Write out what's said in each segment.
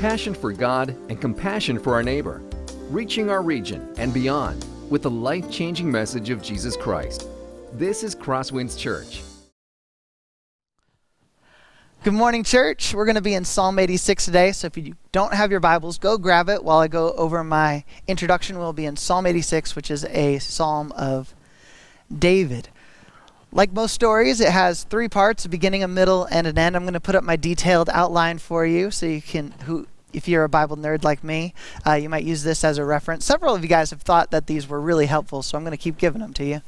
passion for God and compassion for our neighbor, reaching our region and beyond with the life changing message of Jesus Christ. This is Crosswinds Church. Good morning, church. We're going to be in Psalm 86 today. So if you don't have your Bibles, go grab it while I go over my introduction. We'll be in Psalm 86, which is a psalm of David. Like most stories, it has three parts a beginning, a middle, and an end. I'm going to put up my detailed outline for you so you can, who, if you're a Bible nerd like me, uh, you might use this as a reference. Several of you guys have thought that these were really helpful, so I'm going to keep giving them to you.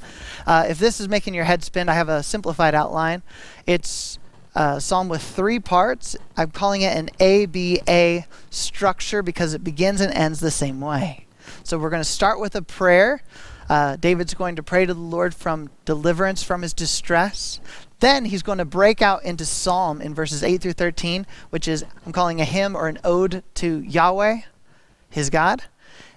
Uh, if this is making your head spin, I have a simplified outline. It's a psalm with three parts. I'm calling it an ABA structure because it begins and ends the same way. So we're going to start with a prayer. Uh, David's going to pray to the Lord from deliverance from his distress. Then he's going to break out into psalm in verses 8 through 13, which is, I'm calling a hymn or an ode to Yahweh, his God.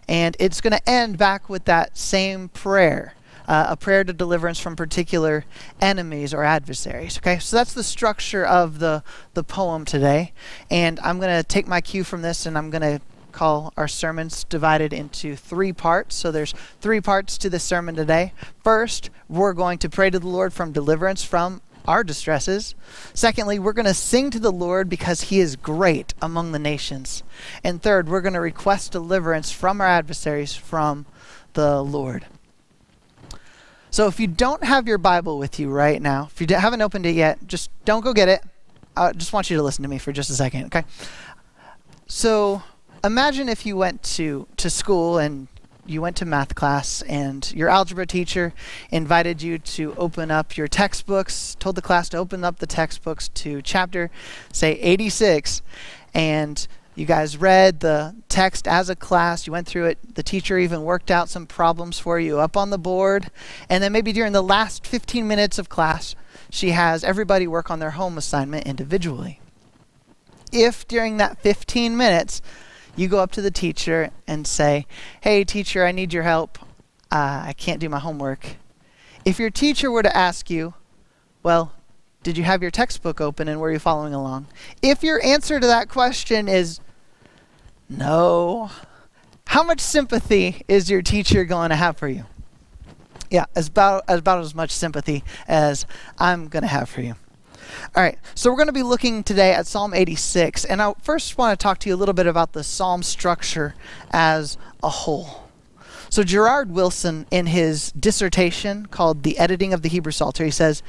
And it's going to end back with that same prayer. Uh, a prayer to deliverance from particular enemies or adversaries. Okay, so that's the structure of the the poem today, and I'm going to take my cue from this, and I'm going to call our sermons divided into three parts. So there's three parts to this sermon today. First, we're going to pray to the Lord from deliverance from our distresses. Secondly, we're going to sing to the Lord because he is great among the nations. And third, we're going to request deliverance from our adversaries from the Lord. So if you don't have your Bible with you right now, if you haven't opened it yet, just don't go get it. I just want you to listen to me for just a second, okay? So imagine if you went to, to school and you went to math class and your algebra teacher invited you to open up your textbooks, told the class to open up the textbooks to chapter, say, 86, and you guys read the text as a class. You went through it. The teacher even worked out some problems for you up on the board. And then maybe during the last 15 minutes of class, she has everybody work on their home assignment individually. If during that 15 minutes, you go up to the teacher and say, Hey, teacher, I need your help. Uh, I can't do my homework. If your teacher were to ask you, Well, did you have your textbook open and were you following along? If your answer to that question is no, how much sympathy is your teacher going to have for you? Yeah, as about, as about as much sympathy as I'm going to have for you. All right, so we're going to be looking today at Psalm 86, and I first want to talk to you a little bit about the psalm structure as a whole. So, Gerard Wilson, in his dissertation called The Editing of the Hebrew Psalter, he says,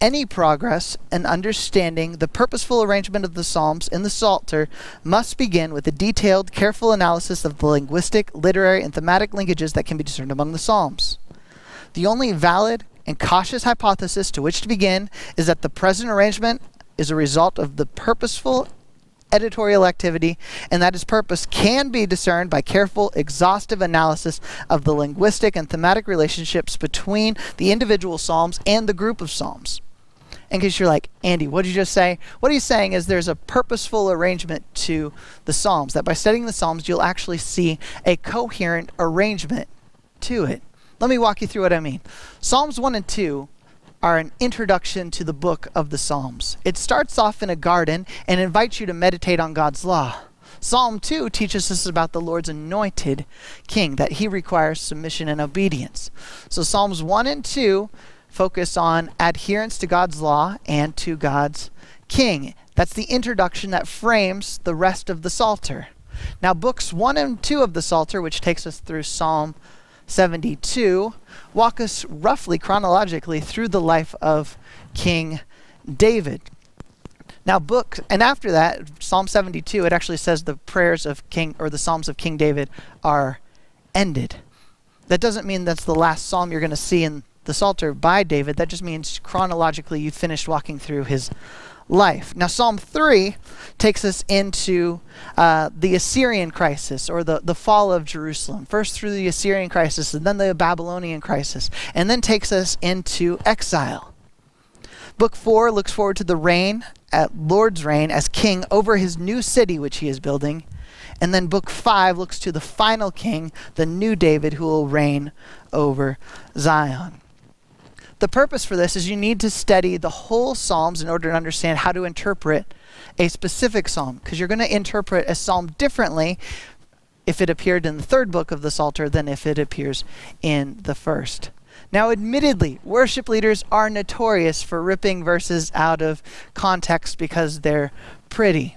any progress in understanding the purposeful arrangement of the Psalms in the Psalter must begin with a detailed, careful analysis of the linguistic, literary, and thematic linkages that can be discerned among the Psalms. The only valid and cautious hypothesis to which to begin is that the present arrangement is a result of the purposeful editorial activity, and that its purpose can be discerned by careful, exhaustive analysis of the linguistic and thematic relationships between the individual psalms and the group of psalms. In case you're like, Andy, what did you just say? What he's saying is there's a purposeful arrangement to the Psalms, that by studying the Psalms, you'll actually see a coherent arrangement to it. Let me walk you through what I mean. Psalms 1 and 2 are an introduction to the book of the Psalms. It starts off in a garden and invites you to meditate on God's law. Psalm 2 teaches us about the Lord's anointed king, that he requires submission and obedience. So Psalms 1 and 2 focus on adherence to God's law and to God's king. That's the introduction that frames the rest of the Psalter. Now, books 1 and 2 of the Psalter, which takes us through Psalm 72 walk us roughly chronologically through the life of King David. Now, book, and after that, Psalm 72, it actually says the prayers of King, or the Psalms of King David are ended. That doesn't mean that's the last psalm you're going to see in the Psalter by David. That just means chronologically you finished walking through his life. Now, Psalm 3 takes us into uh, the Assyrian crisis or the, the fall of Jerusalem. First through the Assyrian crisis and then the Babylonian crisis, and then takes us into exile. Book 4 looks forward to the reign, at Lord's reign, as king over his new city which he is building. And then book 5 looks to the final king, the new David, who will reign over Zion. The purpose for this is you need to study the whole Psalms in order to understand how to interpret a specific psalm because you're going to interpret a psalm differently if it appeared in the third book of the Psalter than if it appears in the first. Now, admittedly, worship leaders are notorious for ripping verses out of context because they're pretty.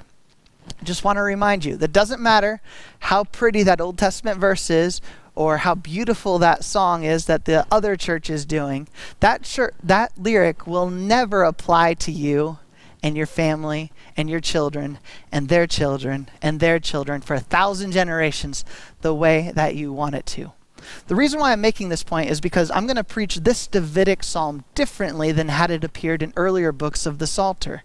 I just want to remind you that doesn't matter how pretty that Old Testament verse is or how beautiful that song is that the other church is doing, that, that lyric will never apply to you and your family and your children and their children and their children for a thousand generations the way that you want it to. The reason why I'm making this point is because I'm going to preach this Davidic psalm differently than had it appeared in earlier books of the Psalter.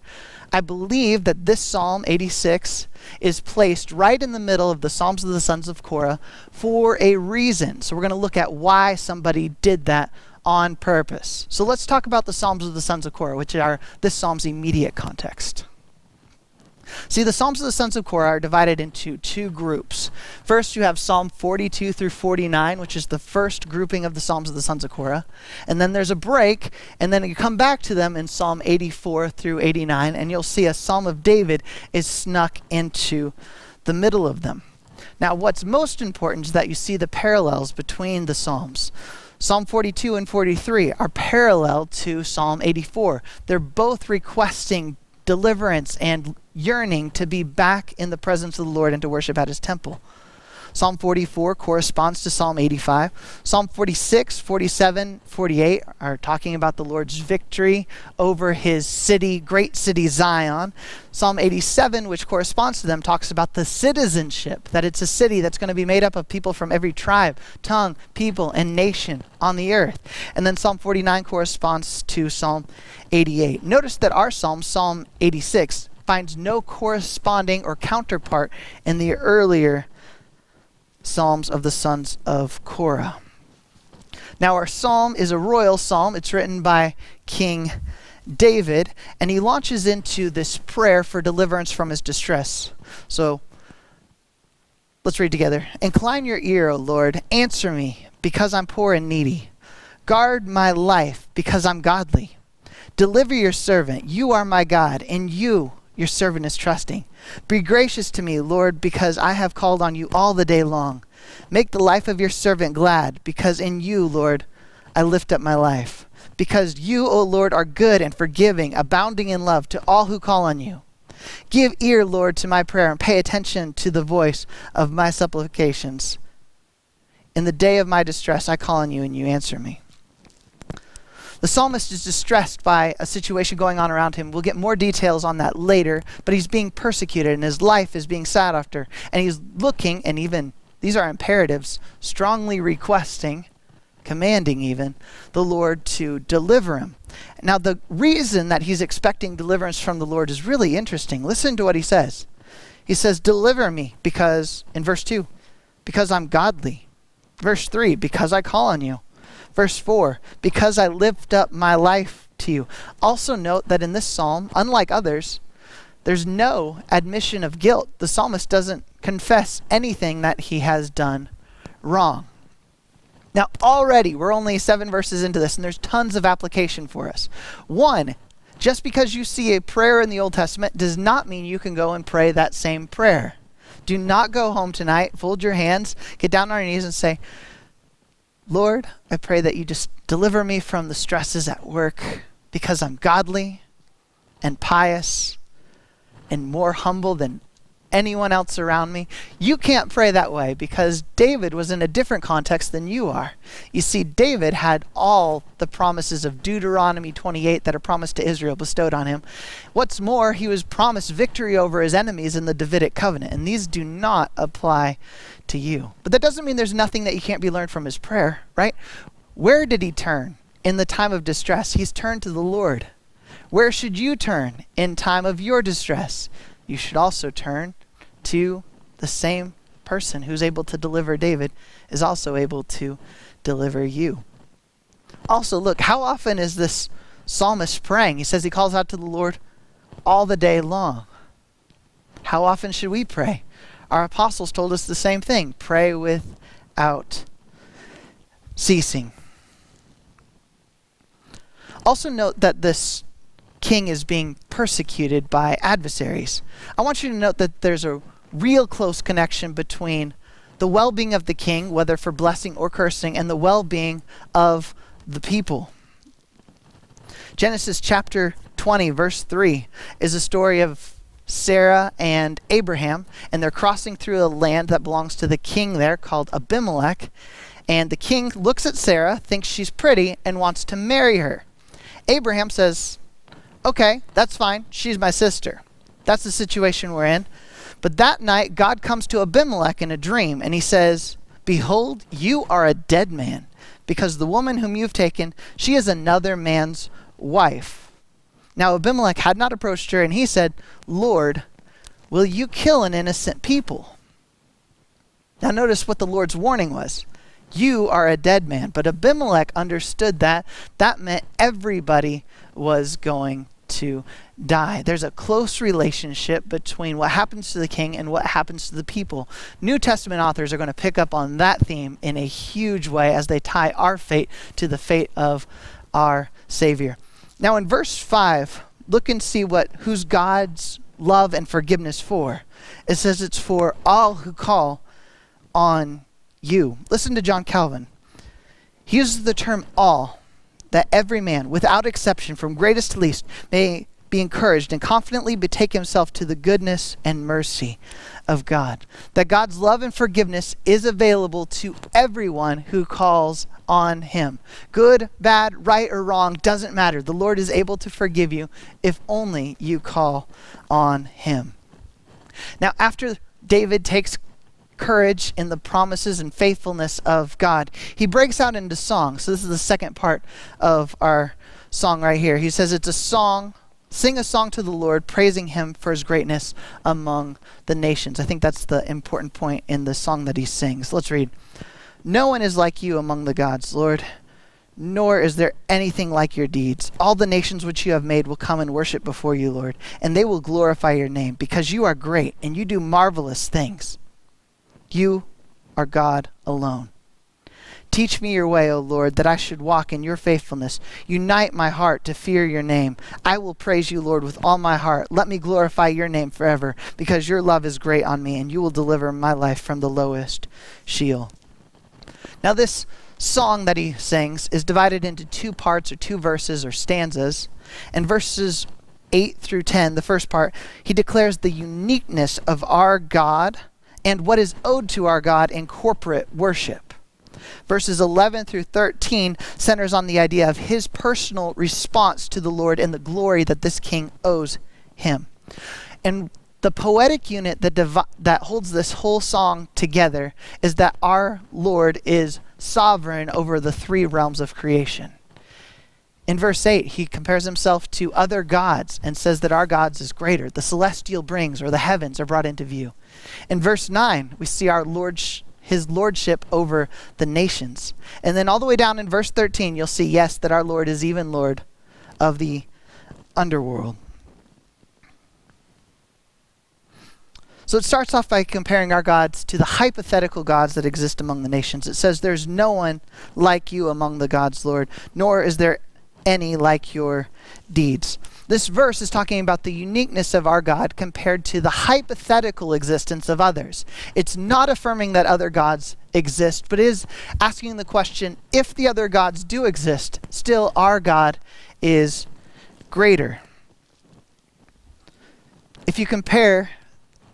I believe that this Psalm 86 is placed right in the middle of the Psalms of the sons of Korah for a reason. So we're going to look at why somebody did that on purpose. So let's talk about the Psalms of the sons of Korah, which are this Psalm's immediate context. See, the Psalms of the sons of Korah are divided into two groups. First, you have Psalm 42 through 49, which is the first grouping of the Psalms of the sons of Korah. And then there's a break, and then you come back to them in Psalm 84 through 89, and you'll see a Psalm of David is snuck into the middle of them. Now, what's most important is that you see the parallels between the Psalms. Psalm 42 and 43 are parallel to Psalm 84. They're both requesting deliverance and yearning to be back in the presence of the Lord and to worship at his temple. Psalm 44 corresponds to Psalm 85. Psalm 46, 47, 48 are talking about the Lord's victory over his city, great city Zion. Psalm 87, which corresponds to them, talks about the citizenship, that it's a city that's going to be made up of people from every tribe, tongue, people, and nation on the earth. And then Psalm 49 corresponds to Psalm 88. Notice that our psalm, Psalm 86, finds no corresponding or counterpart in the earlier Psalms of the sons of Korah. Now, our psalm is a royal psalm. It's written by King David, and he launches into this prayer for deliverance from his distress. So, let's read together. Incline your ear, O Lord, answer me, because I'm poor and needy. Guard my life, because I'm godly. Deliver your servant. You are my God, and you your servant is trusting. Be gracious to me, Lord, because I have called on you all the day long. Make the life of your servant glad, because in you, Lord, I lift up my life. Because you, O Lord, are good and forgiving, abounding in love to all who call on you. Give ear, Lord, to my prayer and pay attention to the voice of my supplications. In the day of my distress, I call on you and you answer me. The psalmist is distressed by a situation going on around him. We'll get more details on that later, but he's being persecuted and his life is being sought after. And he's looking, and even these are imperatives, strongly requesting, commanding even, the Lord to deliver him. Now, the reason that he's expecting deliverance from the Lord is really interesting. Listen to what he says. He says, Deliver me, because, in verse 2, because I'm godly. Verse 3, because I call on you. Verse 4 Because I lift up my life to you. Also, note that in this psalm, unlike others, there's no admission of guilt. The psalmist doesn't confess anything that he has done wrong. Now, already, we're only seven verses into this, and there's tons of application for us. One, just because you see a prayer in the Old Testament does not mean you can go and pray that same prayer. Do not go home tonight, fold your hands, get down on your knees, and say, Lord, I pray that you just deliver me from the stresses at work because I'm godly and pious and more humble than anyone else around me. You can't pray that way because David was in a different context than you are. You see, David had all the promises of Deuteronomy 28 that are promised to Israel bestowed on him. What's more, he was promised victory over his enemies in the Davidic covenant, and these do not apply to you. But that doesn't mean there's nothing that you can't be learned from his prayer, right? Where did he turn in the time of distress? He's turned to the Lord. Where should you turn in time of your distress? You should also turn to the same person who's able to deliver David is also able to deliver you. Also, look, how often is this psalmist praying? He says he calls out to the Lord all the day long. How often should we pray? Our apostles told us the same thing pray without ceasing. Also, note that this king is being persecuted by adversaries. I want you to note that there's a real close connection between the well being of the king, whether for blessing or cursing, and the well being of the people. Genesis chapter 20, verse 3, is a story of Sarah and Abraham, and they're crossing through a land that belongs to the king there called Abimelech. And the king looks at Sarah, thinks she's pretty, and wants to marry her. Abraham says, Okay, that's fine. She's my sister. That's the situation we're in. But that night, God comes to Abimelech in a dream, and he says, Behold, you are a dead man, because the woman whom you've taken, she is another man's wife. Now Abimelech had not approached her, and he said, Lord, will you kill an innocent people? Now notice what the Lord's warning was. You are a dead man. But Abimelech understood that. That meant everybody was going to die. There's a close relationship between what happens to the king and what happens to the people. New Testament authors are going to pick up on that theme in a huge way as they tie our fate to the fate of our Savior. Now, in verse 5, look and see what who's God's love and forgiveness for. It says it's for all who call on you. Listen to John Calvin. He uses the term all, that every man, without exception, from greatest to least, may be encouraged and confidently betake himself to the goodness and mercy of God. That God's love and forgiveness is available to everyone who calls on him. Good, bad, right, or wrong doesn't matter. The Lord is able to forgive you if only you call on him. Now, after David takes courage in the promises and faithfulness of God, he breaks out into song. So, this is the second part of our song right here. He says it's a song Sing a song to the Lord, praising him for his greatness among the nations. I think that's the important point in the song that he sings. Let's read. No one is like you among the gods, Lord, nor is there anything like your deeds. All the nations which you have made will come and worship before you, Lord, and they will glorify your name, because you are great and you do marvelous things. You are God alone. Teach me your way, O Lord, that I should walk in your faithfulness. Unite my heart to fear your name. I will praise you, Lord, with all my heart. Let me glorify your name forever, because your love is great on me, and you will deliver my life from the lowest Sheol. Now, this song that he sings is divided into two parts, or two verses, or stanzas. And verses 8 through 10, the first part, he declares the uniqueness of our God and what is owed to our God in corporate worship. Verses 11 through 13 centers on the idea of his personal response to the Lord and the glory that this king owes him. And the poetic unit that, that holds this whole song together is that our Lord is sovereign over the three realms of creation. In verse 8, he compares himself to other gods and says that our God's is greater. The celestial brings or the heavens are brought into view. In verse 9, we see our Lord's his lordship over the nations. And then all the way down in verse 13, you'll see, yes, that our Lord is even Lord of the underworld. So it starts off by comparing our gods to the hypothetical gods that exist among the nations. It says, There's no one like you among the gods, Lord, nor is there any like your deeds. This verse is talking about the uniqueness of our God compared to the hypothetical existence of others. It's not affirming that other gods exist, but is asking the question if the other gods do exist, still our God is greater. If you compare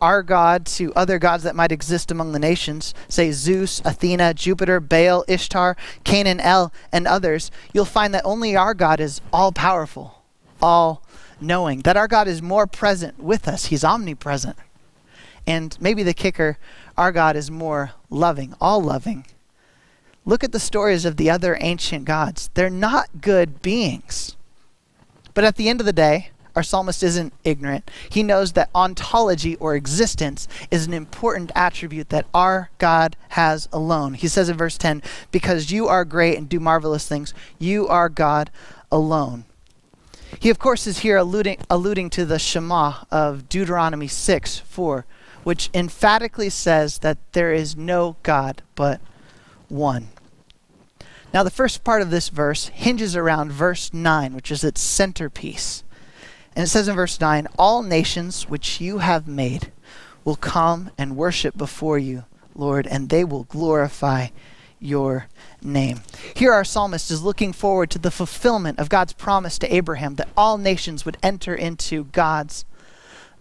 our God to other gods that might exist among the nations, say Zeus, Athena, Jupiter, Baal, Ishtar, Canaan, El, and others, you'll find that only our God is all powerful all knowing, that our God is more present with us. He's omnipresent. And maybe the kicker, our God is more loving, all loving. Look at the stories of the other ancient gods. They're not good beings. But at the end of the day, our psalmist isn't ignorant. He knows that ontology or existence is an important attribute that our God has alone. He says in verse 10, Because you are great and do marvelous things, you are God alone. He, of course, is here alluding, alluding to the Shema of Deuteronomy 6 4, which emphatically says that there is no God but one. Now, the first part of this verse hinges around verse 9, which is its centerpiece. And it says in verse 9, All nations which you have made will come and worship before you, Lord, and they will glorify your name. Here, our psalmist is looking forward to the fulfillment of God's promise to Abraham that all nations would enter into God's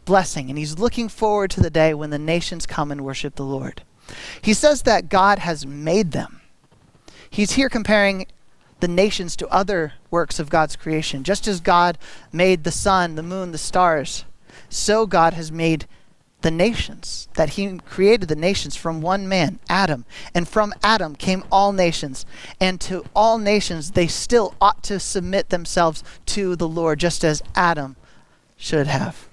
blessing. And he's looking forward to the day when the nations come and worship the Lord. He says that God has made them. He's here comparing the nations to other works of God's creation. Just as God made the sun, the moon, the stars, so God has made the nations, that he created the nations from one man, Adam. And from Adam came all nations. And to all nations, they still ought to submit themselves to the Lord, just as Adam should have.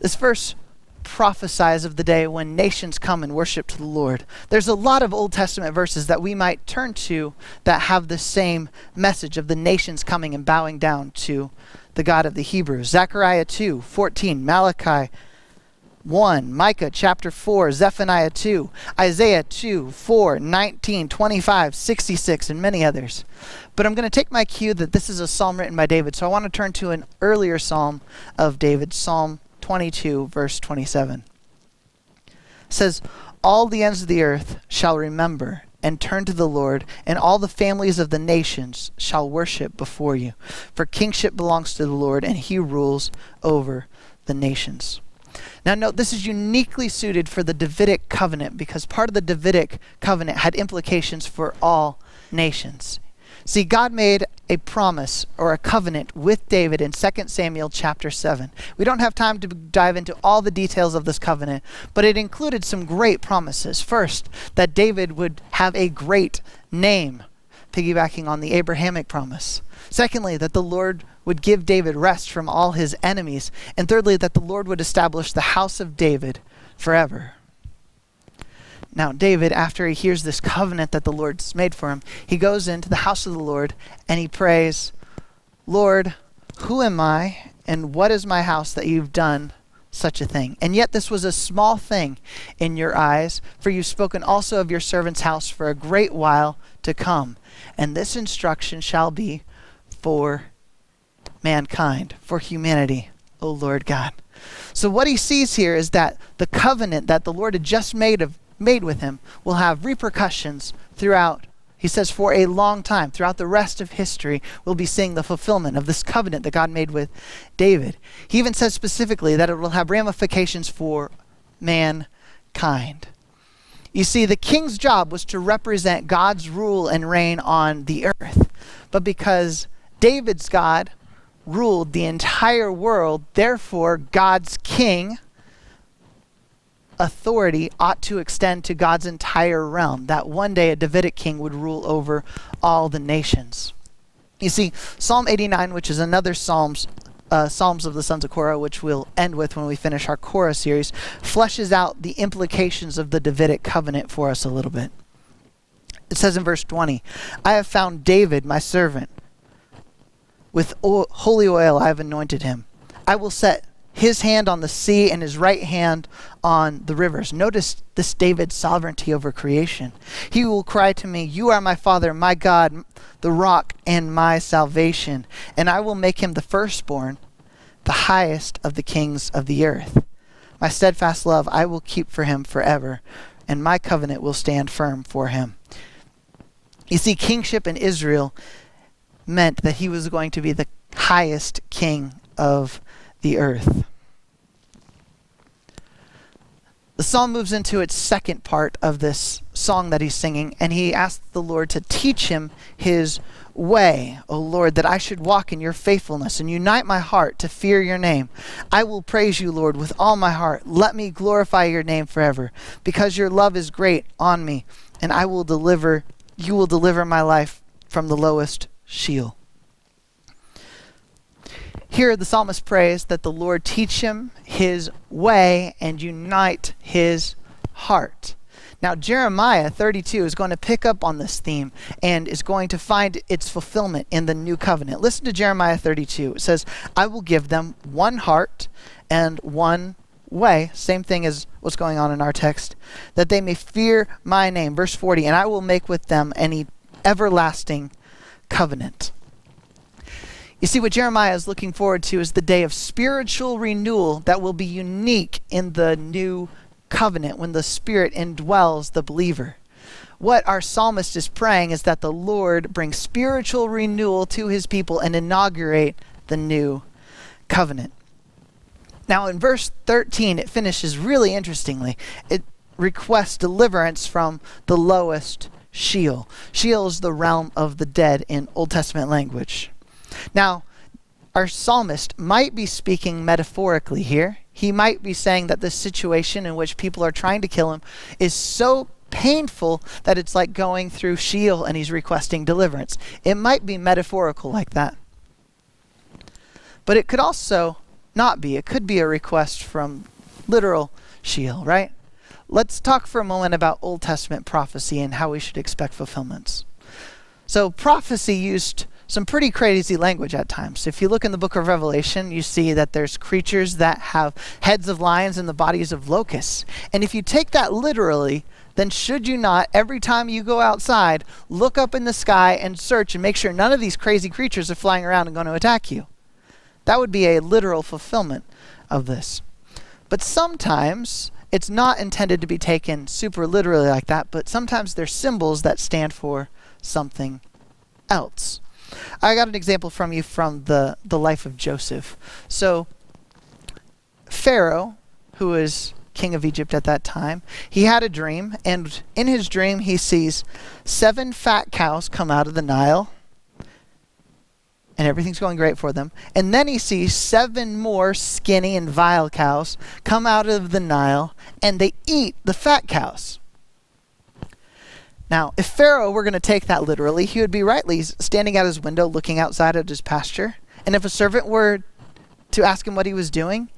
This verse prophesies of the day when nations come and worship to the Lord. There's a lot of Old Testament verses that we might turn to that have the same message of the nations coming and bowing down to the God of the Hebrews. Zechariah 2, 14, Malachi 1, Micah chapter 4, Zephaniah 2, Isaiah 2, 4, 19, 25, 66, and many others. But I'm going to take my cue that this is a psalm written by David, so I want to turn to an earlier psalm of David, Psalm 22, verse 27. It says, All the ends of the earth shall remember and turn to the Lord, and all the families of the nations shall worship before you. For kingship belongs to the Lord, and he rules over the nations. Now, note this is uniquely suited for the Davidic covenant because part of the Davidic covenant had implications for all nations. See, God made a promise or a covenant with David in 2 Samuel chapter 7. We don't have time to dive into all the details of this covenant, but it included some great promises. First, that David would have a great name, piggybacking on the Abrahamic promise. Secondly, that the Lord would give David rest from all his enemies. And thirdly, that the Lord would establish the house of David forever. Now, David, after he hears this covenant that the Lord's made for him, he goes into the house of the Lord and he prays, Lord, who am I and what is my house that you've done such a thing? And yet this was a small thing in your eyes, for you've spoken also of your servant's house for a great while to come. And this instruction shall be for mankind, for humanity, O Lord God. So what he sees here is that the covenant that the Lord had just made of made with him will have repercussions throughout he says for a long time. Throughout the rest of history we'll be seeing the fulfillment of this covenant that god made with david. He even says specifically that it will have ramifications for mankind. You see the king's job was to represent god's rule and reign on the earth. But because david's god ruled the entire world therefore god's king authority ought to extend to God's entire realm, that one day a Davidic king would rule over all the nations. You see, Psalm 89, which is another Psalms, uh, Psalms of the Sons of Korah, which we'll end with when we finish our Korah series, fleshes out the implications of the Davidic covenant for us a little bit. It says in verse 20, I have found David, my servant. With holy oil I have anointed him. I will set his hand on the sea and his right hand on the rivers. Notice this David's sovereignty over creation. He will cry to me, You are my Father, my God, the rock, and my salvation. And I will make him the firstborn, the highest of the kings of the earth. My steadfast love I will keep for him forever, and my covenant will stand firm for him. You see, kingship in Israel meant that he was going to be the highest king of the earth. The psalm moves into its second part of this song that he's singing, and he asks the Lord to teach him his way, O Lord, that I should walk in your faithfulness and unite my heart to fear your name. I will praise you, Lord, with all my heart. Let me glorify your name forever, because your love is great on me, and I will deliver you will deliver my life from the lowest Sheol. Here, the psalmist prays that the Lord teach him his way and unite his heart. Now, Jeremiah 32 is going to pick up on this theme and is going to find its fulfillment in the new covenant. Listen to Jeremiah 32. It says, I will give them one heart and one way, same thing as what's going on in our text, that they may fear my name. Verse 40, and I will make with them an everlasting covenant. You see, what Jeremiah is looking forward to is the day of spiritual renewal that will be unique in the new covenant when the Spirit indwells the believer. What our psalmist is praying is that the Lord bring spiritual renewal to his people and inaugurate the new covenant. Now, in verse 13, it finishes really interestingly. It requests deliverance from the lowest Sheol. Sheol is the realm of the dead in Old Testament language. Now, our psalmist might be speaking metaphorically here. He might be saying that the situation in which people are trying to kill him is so painful that it's like going through Sheol and he's requesting deliverance. It might be metaphorical like that. But it could also not be. It could be a request from literal Sheol, right? Let's talk for a moment about Old Testament prophecy and how we should expect fulfillments. So, prophecy used some pretty crazy language at times. If you look in the book of Revelation, you see that there's creatures that have heads of lions and the bodies of locusts. And if you take that literally, then should you not, every time you go outside, look up in the sky and search and make sure none of these crazy creatures are flying around and going to attack you? That would be a literal fulfillment of this. But sometimes it's not intended to be taken super literally like that, but sometimes they're symbols that stand for something else. I got an example from you from the, the life of Joseph. So, Pharaoh, who was king of Egypt at that time, he had a dream, and in his dream, he sees seven fat cows come out of the Nile, and everything's going great for them. And then he sees seven more skinny and vile cows come out of the Nile, and they eat the fat cows. Now, if Pharaoh were going to take that literally, he would be rightly standing at his window looking outside at his pasture. And if a servant were to ask him what he was doing,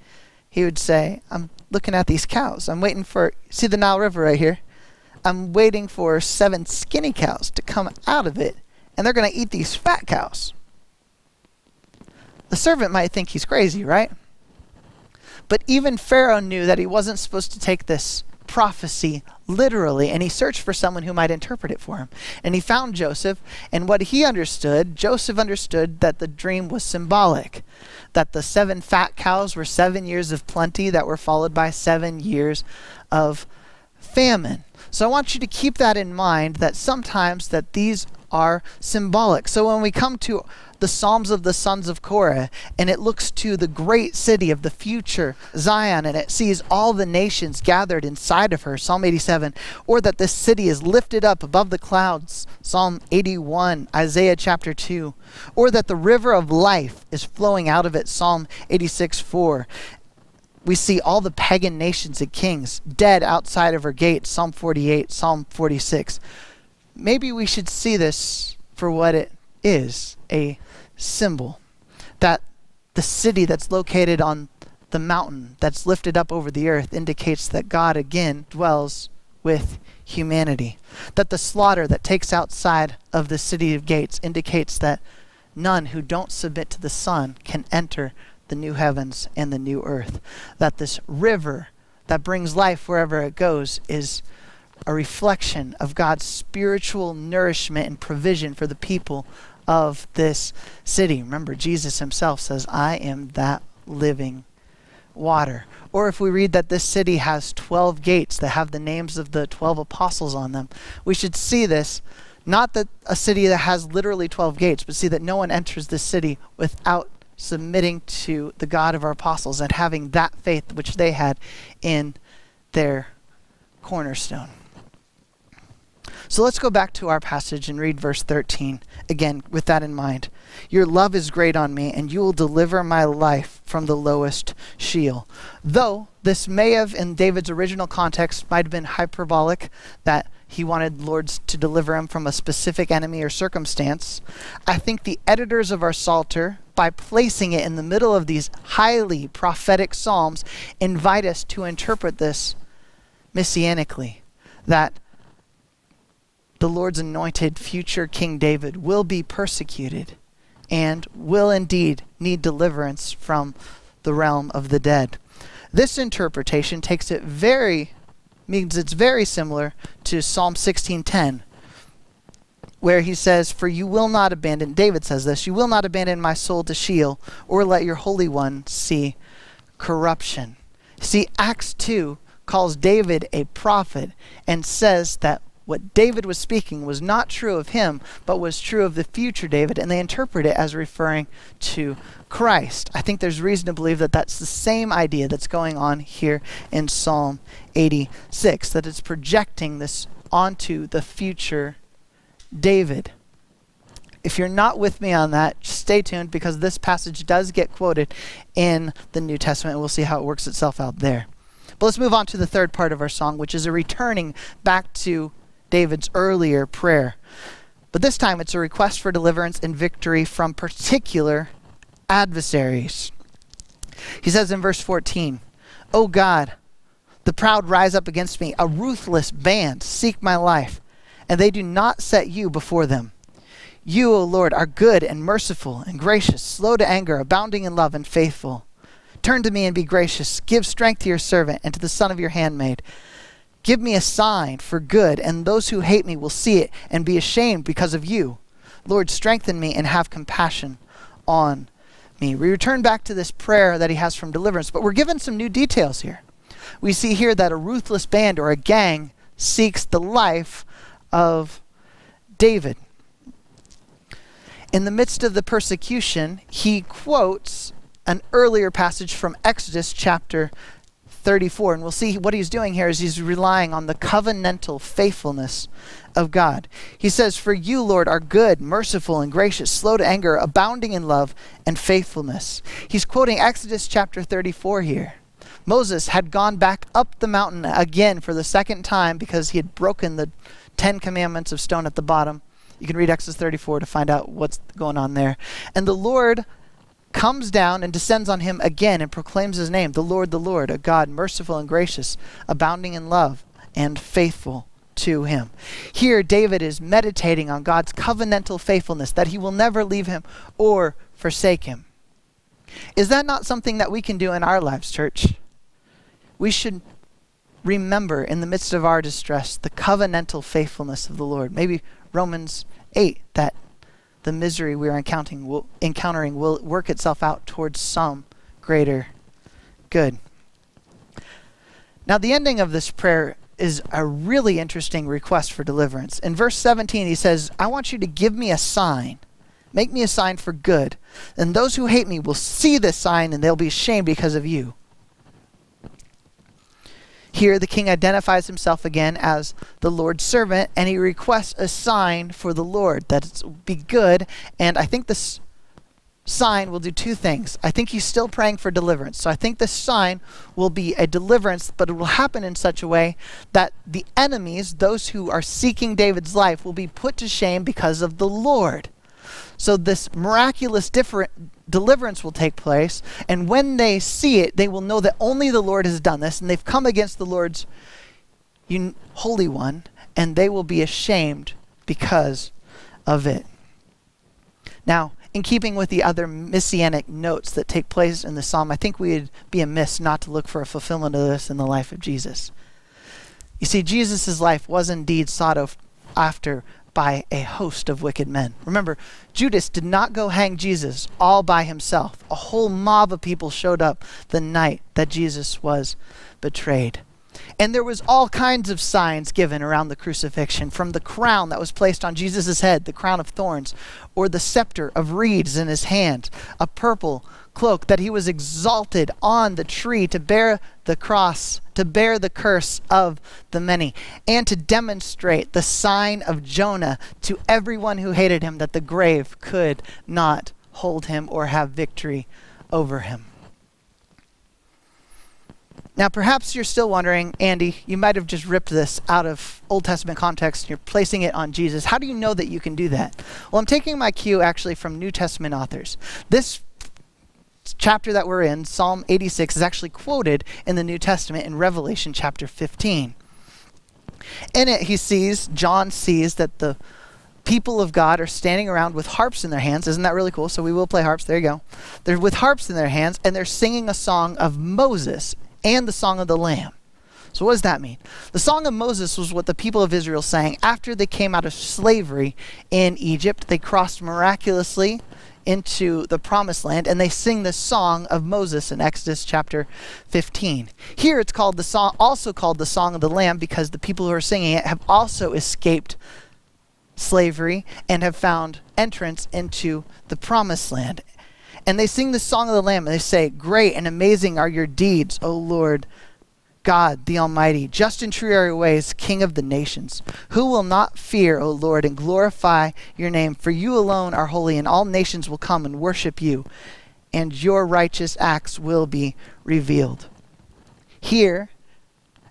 he would say, I'm looking at these cows. I'm waiting for, see the Nile River right here? I'm waiting for seven skinny cows to come out of it, and they're going to eat these fat cows. The servant might think he's crazy, right? But even Pharaoh knew that he wasn't supposed to take this prophecy literally, and he searched for someone who might interpret it for him. And he found Joseph, and what he understood, Joseph understood that the dream was symbolic, that the seven fat cows were seven years of plenty that were followed by seven years of famine. So I want you to keep that in mind that sometimes that these are symbolic. So when we come to the Psalms of the sons of Korah, and it looks to the great city of the future, Zion, and it sees all the nations gathered inside of her, Psalm 87, or that this city is lifted up above the clouds, Psalm 81, Isaiah chapter 2, or that the river of life is flowing out of it, Psalm 86, 4 we see all the pagan nations and kings dead outside of her gates psalm 48 psalm 46 maybe we should see this for what it is a symbol that the city that's located on the mountain that's lifted up over the earth indicates that God again dwells with humanity. That the slaughter that takes outside of the city of gates indicates that none who don't submit to the Son can enter the new heavens and the new earth. That this river that brings life wherever it goes is a reflection of God's spiritual nourishment and provision for the people of this city. Remember, Jesus himself says, I am that living water. Or if we read that this city has 12 gates that have the names of the 12 apostles on them, we should see this not that a city that has literally 12 gates, but see that no one enters this city without submitting to the God of our apostles and having that faith which they had in their cornerstone. So let's go back to our passage and read verse 13 again with that in mind. Your love is great on me, and you will deliver my life from the lowest Sheol. Though this may have, in David's original context, might have been hyperbolic, that he wanted Lords to deliver him from a specific enemy or circumstance, I think the editors of our Psalter, by placing it in the middle of these highly prophetic psalms, invite us to interpret this messianically. That the Lord's anointed future King David will be persecuted and will indeed need deliverance from the realm of the dead. This interpretation takes it very means it's very similar to Psalm 16:10 where he says, For you will not abandon, David says this, you will not abandon my soul to Sheol, or let your Holy One see corruption. See, Acts 2 calls David a prophet and says that what David was speaking was not true of him, but was true of the future David, and they interpret it as referring to Christ. I think there's reason to believe that that's the same idea that's going on here in Psalm 86, that it's projecting this onto the future David. If you're not with me on that, stay tuned because this passage does get quoted in the New Testament. And we'll see how it works itself out there. But let's move on to the third part of our song, which is a returning back to David's earlier prayer. But this time it's a request for deliverance and victory from particular adversaries. He says in verse 14, O God, the proud rise up against me, a ruthless band seek my life, and they do not set you before them. You, O Lord, are good and merciful and gracious, slow to anger, abounding in love and faithful. Turn to me and be gracious. Give strength to your servant and to the son of your handmaid. Give me a sign for good, and those who hate me will see it and be ashamed because of you. Lord, strengthen me and have compassion on me. We return back to this prayer that he has from deliverance, but we're given some new details here. We see here that a ruthless band or a gang seeks the life of David. In the midst of the persecution, he quotes an earlier passage from Exodus chapter 34. And we'll see what he's doing here is he's relying on the covenantal faithfulness of God. He says, For you, Lord, are good, merciful, and gracious, slow to anger, abounding in love and faithfulness. He's quoting Exodus chapter 34 here. Moses had gone back up the mountain again for the second time because he had broken the Ten Commandments of stone at the bottom. You can read Exodus 34 to find out what's going on there. And the Lord comes down and descends on him again and proclaims his name, the Lord, the Lord, a God merciful and gracious, abounding in love and faithful to him. Here, David is meditating on God's covenantal faithfulness, that he will never leave him or forsake him. Is that not something that we can do in our lives, church? We should remember in the midst of our distress the covenantal faithfulness of the Lord. Maybe Romans 8, that the misery we are encountering will, encountering will work itself out towards some greater good. Now, the ending of this prayer is a really interesting request for deliverance. In verse 17, he says, I want you to give me a sign. Make me a sign for good. And those who hate me will see this sign and they'll be ashamed because of you. Here, the king identifies himself again as the Lord's servant, and he requests a sign for the Lord that it be good. And I think this sign will do two things. I think he's still praying for deliverance. So I think this sign will be a deliverance, but it will happen in such a way that the enemies, those who are seeking David's life, will be put to shame because of the Lord. So this miraculous deliverance will take place, and when they see it, they will know that only the Lord has done this, and they've come against the Lord's un- Holy One, and they will be ashamed because of it. Now, in keeping with the other messianic notes that take place in the psalm, I think we'd be amiss not to look for a fulfillment of this in the life of Jesus. You see, Jesus' life was indeed sought after by a host of wicked men. Remember, Judas did not go hang Jesus all by himself. A whole mob of people showed up the night that Jesus was betrayed. And there was all kinds of signs given around the crucifixion, from the crown that was placed on Jesus' head, the crown of thorns, or the scepter of reeds in his hand, a purple cloak, that he was exalted on the tree to bear the cross, to bear the curse of the many, and to demonstrate the sign of Jonah to everyone who hated him that the grave could not hold him or have victory over him. Now, perhaps you're still wondering, Andy, you might have just ripped this out of Old Testament context and you're placing it on Jesus. How do you know that you can do that? Well, I'm taking my cue actually from New Testament authors. This chapter that we're in, Psalm 86, is actually quoted in the New Testament in Revelation chapter 15. In it, he sees, John sees that the people of God are standing around with harps in their hands. Isn't that really cool? So we will play harps. There you go. They're with harps in their hands, and they're singing a song of Moses and the song of the Lamb. So, what does that mean? The Song of Moses was what the people of Israel sang after they came out of slavery in Egypt. They crossed miraculously into the promised land and they sing the song of Moses in Exodus chapter 15. Here it's called the song also called the song of the lamb because the people who are singing it have also escaped slavery and have found entrance into the promised land. And they sing the song of the lamb and they say, "Great and amazing are your deeds, O Lord God the Almighty, just and true are your ways, King of the nations. Who will not fear, O Lord, and glorify your name? For you alone are holy, and all nations will come and worship you, and your righteous acts will be revealed. Here,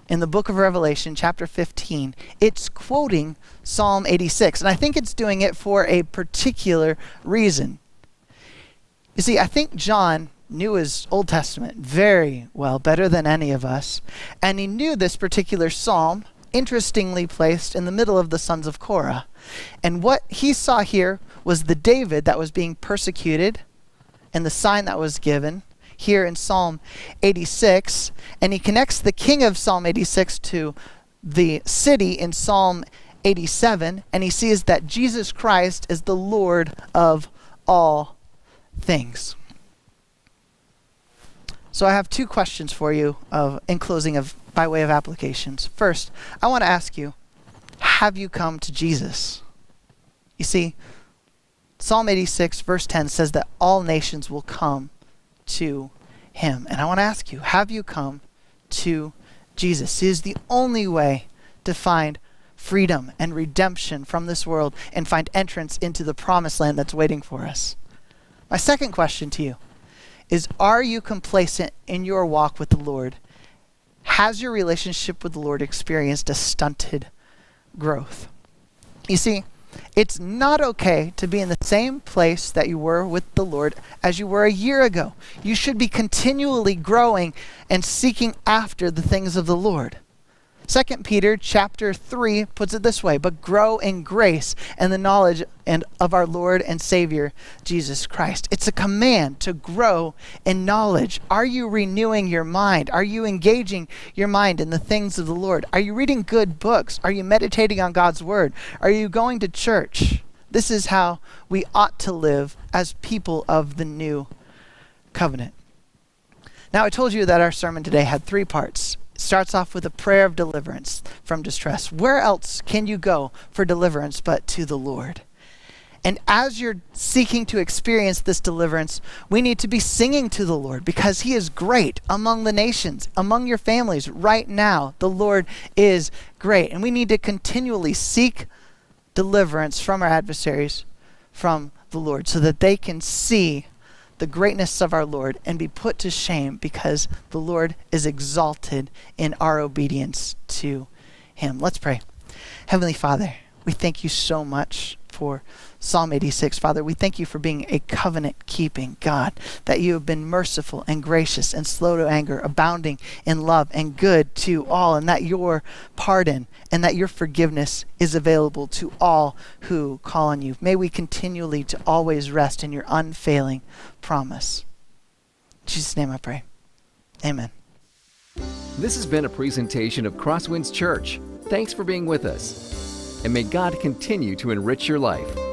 in the book of Revelation, chapter 15, it's quoting Psalm 86, and I think it's doing it for a particular reason. You see, I think John knew his Old Testament very well, better than any of us, and he knew this particular psalm, interestingly placed in the middle of the sons of Korah. And what he saw here was the David that was being persecuted and the sign that was given here in Psalm 86, and he connects the king of Psalm 86 to the city in Psalm 87, and he sees that Jesus Christ is the Lord of all things. So I have two questions for you of, in closing of by way of applications. First, I want to ask you, have you come to Jesus? You see, Psalm 86 verse 10 says that all nations will come to him. And I want to ask you, have you come to Jesus? He is the only way to find freedom and redemption from this world and find entrance into the promised land that's waiting for us. My second question to you is are you complacent in your walk with the Lord? Has your relationship with the Lord experienced a stunted growth? You see, it's not okay to be in the same place that you were with the Lord as you were a year ago. You should be continually growing and seeking after the things of the Lord. Second Peter chapter 3 puts it this way, but grow in grace and the knowledge and of our Lord and Savior Jesus Christ. It's a command to grow in knowledge. Are you renewing your mind? Are you engaging your mind in the things of the Lord? Are you reading good books? Are you meditating on God's word? Are you going to church? This is how we ought to live as people of the new covenant. Now, I told you that our sermon today had three parts starts off with a prayer of deliverance from distress. Where else can you go for deliverance but to the Lord? And as you're seeking to experience this deliverance, we need to be singing to the Lord because He is great among the nations, among your families right now. The Lord is great. And we need to continually seek deliverance from our adversaries, from the Lord, so that they can see the greatness of our Lord and be put to shame because the Lord is exalted in our obedience to him. Let's pray. Heavenly Father, we thank you so much for Psalm 86. Father, we thank you for being a covenant keeping God, that you have been merciful and gracious and slow to anger, abounding in love and good to all, and that your pardon and that your forgiveness is available to all who call on you. May we continually to always rest in your unfailing promise. In Jesus' name I pray. Amen. This has been a presentation of Crosswinds Church. Thanks for being with us. And may God continue to enrich your life.